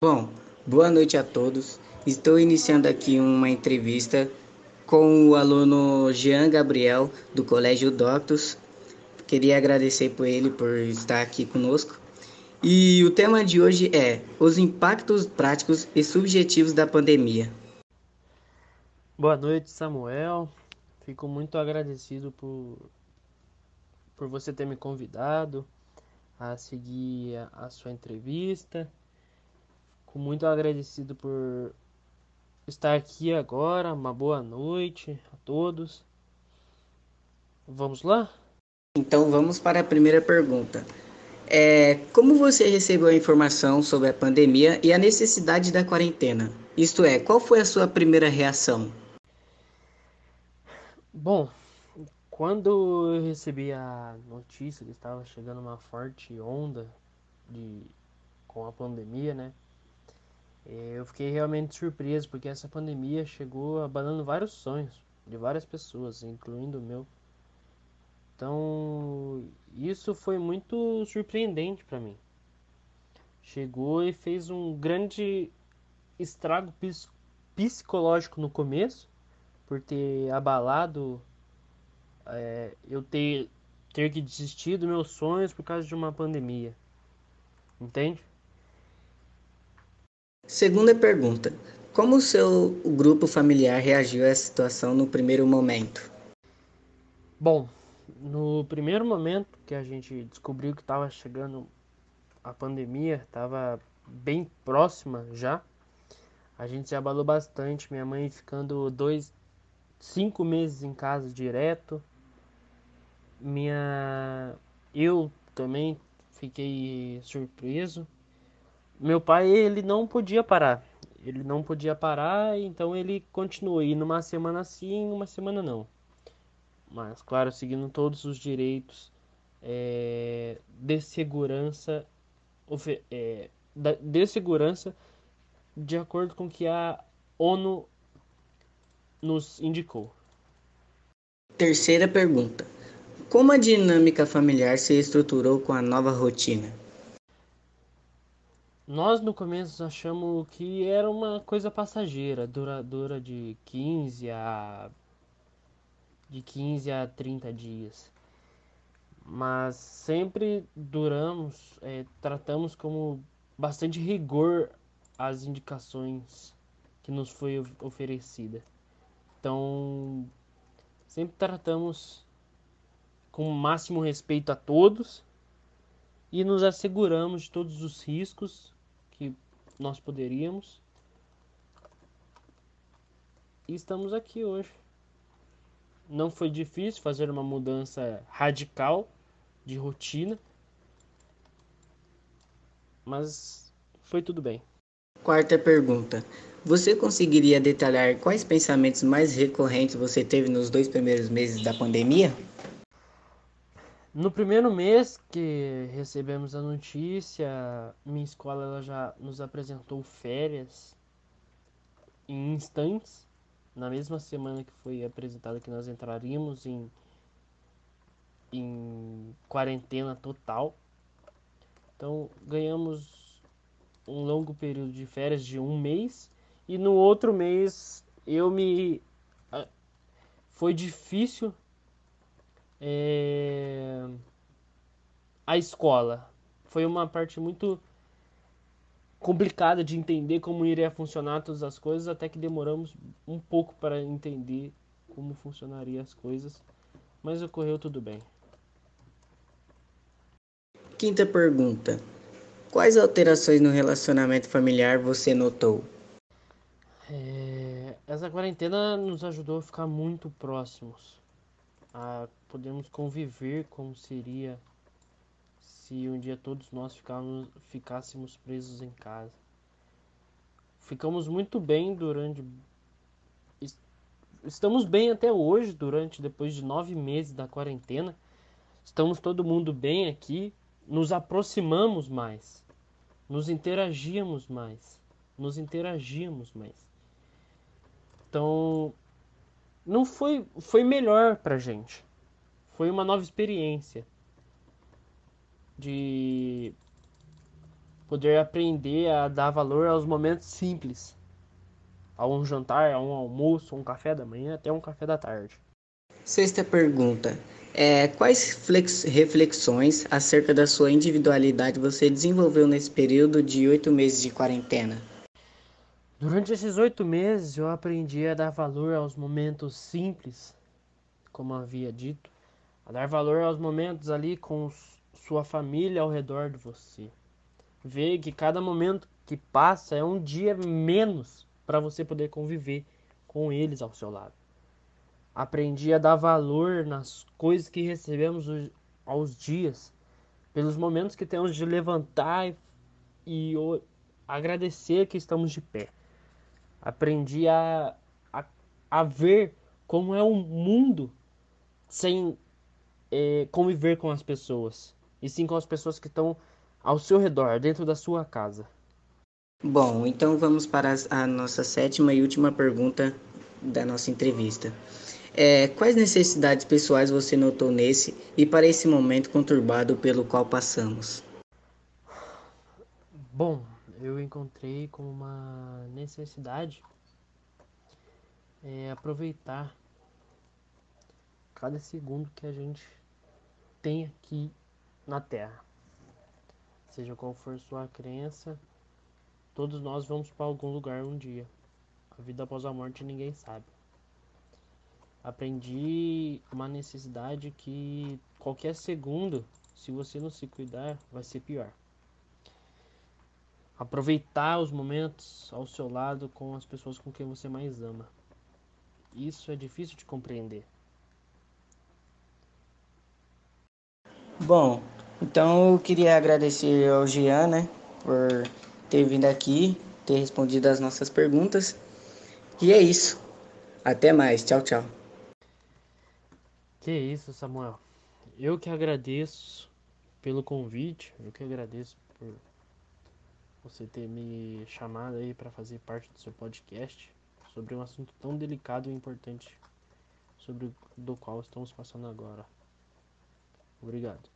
Bom, boa noite a todos. Estou iniciando aqui uma entrevista com o aluno Jean Gabriel, do Colégio Doctus. Queria agradecer por ele por estar aqui conosco. E o tema de hoje é os impactos práticos e subjetivos da pandemia. Boa noite, Samuel. Fico muito agradecido por, por você ter me convidado a seguir a, a sua entrevista Fico muito agradecido por estar aqui agora. Uma boa noite a todos. Vamos lá? Então vamos para a primeira pergunta. É, como você recebeu a informação sobre a pandemia e a necessidade da quarentena? Isto é, qual foi a sua primeira reação? Bom, quando eu recebi a notícia que estava chegando uma forte onda de com a pandemia, né? Eu fiquei realmente surpreso porque essa pandemia chegou abalando vários sonhos de várias pessoas, incluindo o meu. Então, isso foi muito surpreendente para mim. Chegou e fez um grande estrago psicológico no começo, por ter abalado é, eu ter, ter que desistir dos meus sonhos por causa de uma pandemia. Entende? Segunda pergunta: Como o seu grupo familiar reagiu a essa situação no primeiro momento? Bom, no primeiro momento que a gente descobriu que estava chegando a pandemia, estava bem próxima já, a gente se abalou bastante. Minha mãe ficando dois, cinco meses em casa direto. Minha, eu também fiquei surpreso meu pai ele não podia parar. Ele não podia parar, então ele continuou. E numa semana sim, uma semana não. Mas, claro, seguindo todos os direitos é, de segurança, é, de segurança de acordo com que a ONU nos indicou. Terceira pergunta: Como a dinâmica familiar se estruturou com a nova rotina? Nós no começo achamos que era uma coisa passageira, duradoura de 15 a de 15 a 30 dias. Mas sempre duramos, é, tratamos como bastante rigor as indicações que nos foi oferecida. Então, sempre tratamos com o máximo respeito a todos e nos asseguramos de todos os riscos que nós poderíamos. E estamos aqui hoje. Não foi difícil fazer uma mudança radical de rotina, mas foi tudo bem. Quarta pergunta. Você conseguiria detalhar quais pensamentos mais recorrentes você teve nos dois primeiros meses da pandemia? No primeiro mês que recebemos a notícia, minha escola ela já nos apresentou férias em instantes. Na mesma semana que foi apresentado que nós entraríamos em, em quarentena total. Então ganhamos um longo período de férias de um mês e no outro mês eu me foi difícil é... a escola. Foi uma parte muito complicada de entender como iria funcionar todas as coisas, até que demoramos um pouco para entender como funcionaria as coisas, mas ocorreu tudo bem. Quinta pergunta: Quais alterações no relacionamento familiar você notou? É, essa quarentena nos ajudou a ficar muito próximos a podermos conviver como seria se um dia todos nós ficáramos, ficássemos presos em casa. Ficamos muito bem durante. Estamos bem até hoje, durante depois de nove meses da quarentena. Estamos todo mundo bem aqui. Nos aproximamos mais. Nos interagíamos mais. Nos interagíamos mais. Então, não foi, foi melhor pra gente. Foi uma nova experiência de poder aprender a dar valor aos momentos simples. A um jantar, a um almoço, um café da manhã, até um café da tarde. Sexta pergunta. É, quais reflexões acerca da sua individualidade você desenvolveu nesse período de oito meses de quarentena? Durante esses oito meses eu aprendi a dar valor aos momentos simples, como havia dito, a dar valor aos momentos ali com sua família ao redor de você. Ver que cada momento que passa é um dia menos para você poder conviver com eles ao seu lado. Aprendi a dar valor nas coisas que recebemos aos dias, pelos momentos que temos de levantar e, agradecer que estamos de pé. Aprendi a, a, a ver como é o mundo sem é, conviver com as pessoas, e sim com as pessoas que estão ao seu redor, dentro da sua casa. Bom, então vamos para a nossa sétima e última pergunta da nossa entrevista. É, quais necessidades pessoais você notou nesse e para esse momento conturbado pelo qual passamos? Bom, eu encontrei como uma necessidade é, aproveitar cada segundo que a gente tem aqui na Terra. Seja qual for sua crença, todos nós vamos para algum lugar um dia. A vida após a morte ninguém sabe aprendi uma necessidade que qualquer segundo, se você não se cuidar, vai ser pior. Aproveitar os momentos ao seu lado com as pessoas com quem você mais ama. Isso é difícil de compreender. Bom, então eu queria agradecer ao Jean, né, por ter vindo aqui, ter respondido as nossas perguntas. E é isso. Até mais. Tchau, tchau. Que isso, Samuel. Eu que agradeço pelo convite, eu que agradeço por você ter me chamado aí para fazer parte do seu podcast sobre um assunto tão delicado e importante sobre do qual estamos passando agora. Obrigado.